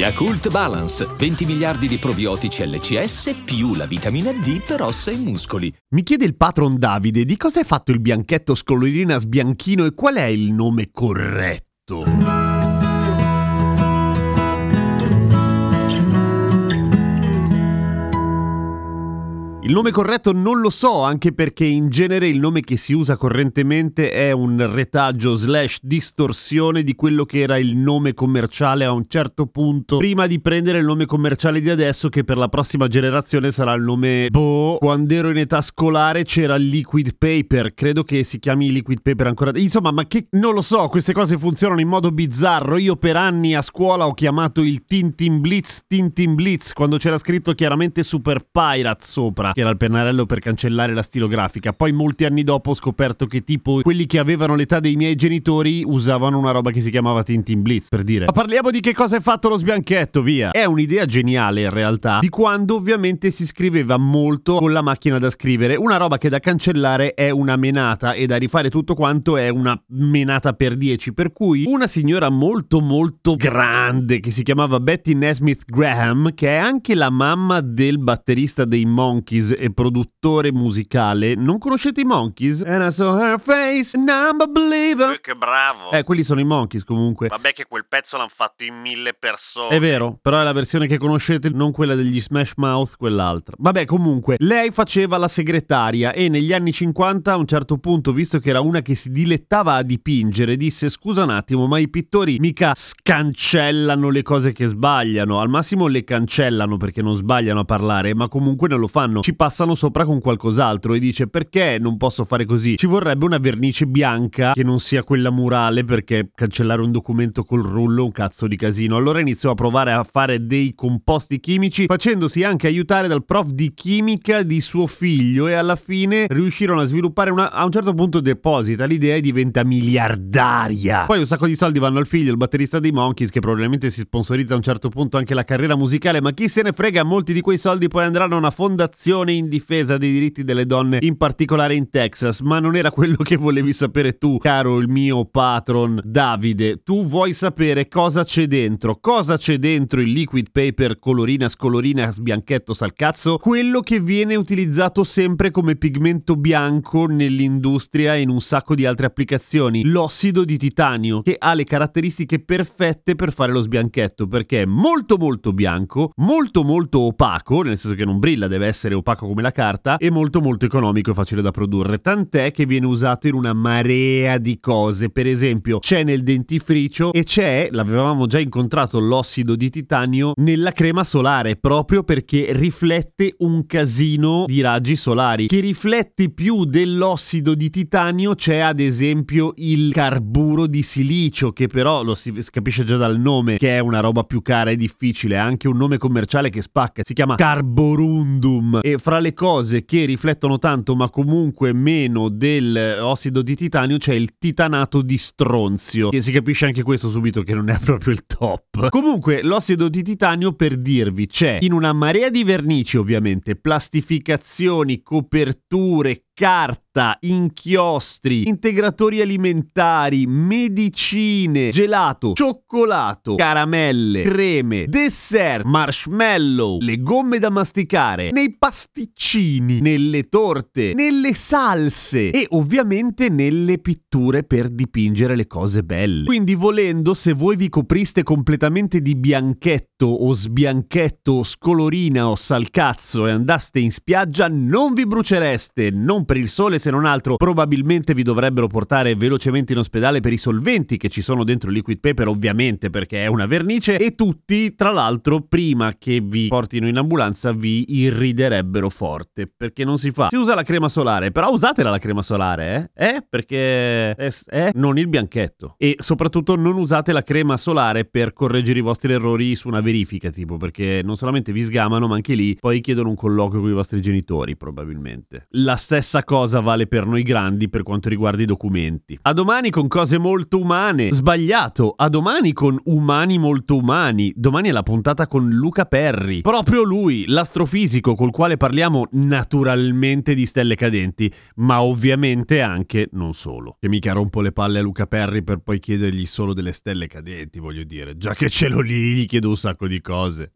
Yakult Balance, 20 miliardi di probiotici LCS più la vitamina D per ossa e muscoli. Mi chiede il patron Davide di cosa è fatto il bianchetto scolorina sbianchino e qual è il nome corretto. Il nome corretto non lo so, anche perché in genere il nome che si usa correntemente è un retaggio slash distorsione di quello che era il nome commerciale a un certo punto, prima di prendere il nome commerciale di adesso, che per la prossima generazione sarà il nome Boh. Quando ero in età scolare c'era liquid paper, credo che si chiami liquid paper ancora. Insomma, ma che non lo so, queste cose funzionano in modo bizzarro. Io per anni a scuola ho chiamato il Tintin Blitz Tintin Blitz quando c'era scritto chiaramente Super Pirate sopra che era il pennarello per cancellare la stilografica. Poi molti anni dopo ho scoperto che tipo quelli che avevano l'età dei miei genitori usavano una roba che si chiamava Tintin Blitz, per dire. Ma parliamo di che cosa è fatto lo sbianchetto, via. È un'idea geniale in realtà, di quando ovviamente si scriveva molto con la macchina da scrivere. Una roba che da cancellare è una menata e da rifare tutto quanto è una menata per 10. Per cui una signora molto molto grande che si chiamava Betty Nesmith Graham, che è anche la mamma del batterista dei Monkeys e produttore musicale. Non conoscete i Monkeys? And I saw her face and I'm a believer. Eh, che bravo! Eh, quelli sono i Monkeys comunque. Vabbè che quel pezzo l'hanno fatto in mille persone. È vero, però è la versione che conoscete, non quella degli Smash Mouth, quell'altra. Vabbè, comunque, lei faceva la segretaria e negli anni 50 a un certo punto, visto che era una che si dilettava a dipingere, disse "Scusa un attimo, ma i pittori mica scancellano le cose che sbagliano, al massimo le cancellano perché non sbagliano a parlare, ma comunque non lo fanno. Ci passano sopra con qualcos'altro e dice perché non posso fare così? Ci vorrebbe una vernice bianca che non sia quella murale perché cancellare un documento col rullo è un cazzo di casino. Allora iniziò a provare a fare dei composti chimici facendosi anche aiutare dal prof di chimica di suo figlio e alla fine riuscirono a sviluppare una... a un certo punto deposita l'idea e diventa miliardaria. Poi un sacco di soldi vanno al figlio, il batterista dei Monkeys che probabilmente si sponsorizza a un certo punto anche la carriera musicale, ma chi se ne frega, molti di quei soldi poi andranno a una fondazione in difesa dei diritti delle donne, in particolare in Texas, ma non era quello che volevi sapere tu, caro il mio patron Davide. Tu vuoi sapere cosa c'è dentro? Cosa c'è dentro il liquid paper colorina scolorina sbianchetto salcazzo? Quello che viene utilizzato sempre come pigmento bianco nell'industria e in un sacco di altre applicazioni, l'ossido di titanio, che ha le caratteristiche perfette per fare lo sbianchetto, perché è molto molto bianco, molto molto opaco, nel senso che non brilla, deve essere opaco opaco come la carta e molto molto economico e facile da produrre, tant'è che viene usato in una marea di cose, per esempio c'è nel dentifricio e c'è, l'avevamo già incontrato, l'ossido di titanio nella crema solare, proprio perché riflette un casino di raggi solari, che riflette più dell'ossido di titanio c'è ad esempio il carburo di silicio, che però lo si capisce già dal nome, che è una roba più cara e difficile, anche un nome commerciale che spacca, si chiama Carborundum. E fra le cose che riflettono tanto ma comunque meno dell'ossido di titanio c'è il titanato di stronzio, che si capisce anche questo subito che non è proprio il top. Comunque l'ossido di titanio per dirvi c'è in una marea di vernici ovviamente, plastificazioni, coperture, carta, inchiostri, integratori alimentari, medicine, gelato, cioccolato, caramelle, creme, dessert, marshmallow, le gomme da masticare, nei pasticcini, nelle torte, nelle salse e ovviamente nelle pitture per dipingere le cose belle. Quindi volendo, se voi vi copriste completamente di bianchetto o sbianchetto o scolorina o salcazzo e andaste in spiaggia, non vi brucereste, non per il sole se non altro probabilmente vi dovrebbero portare velocemente in ospedale per i solventi che ci sono dentro il liquid paper ovviamente perché è una vernice e tutti tra l'altro prima che vi portino in ambulanza vi irriderebbero forte perché non si fa. Si usa la crema solare però usatela la crema solare eh, eh? perché è, è non il bianchetto. E soprattutto non usate la crema solare per correggere i vostri errori su una verifica tipo perché non solamente vi sgamano ma anche lì poi chiedono un colloquio con i vostri genitori probabilmente. La stessa stessa cosa vale per noi grandi per quanto riguarda i documenti. A domani con cose molto umane. Sbagliato. A domani con umani molto umani. Domani è la puntata con Luca Perri. Proprio lui, l'astrofisico col quale parliamo naturalmente di stelle cadenti, ma ovviamente anche non solo. Che mica rompo le palle a Luca Perri per poi chiedergli solo delle stelle cadenti, voglio dire. Già che ce l'ho lì, gli chiedo un sacco di cose.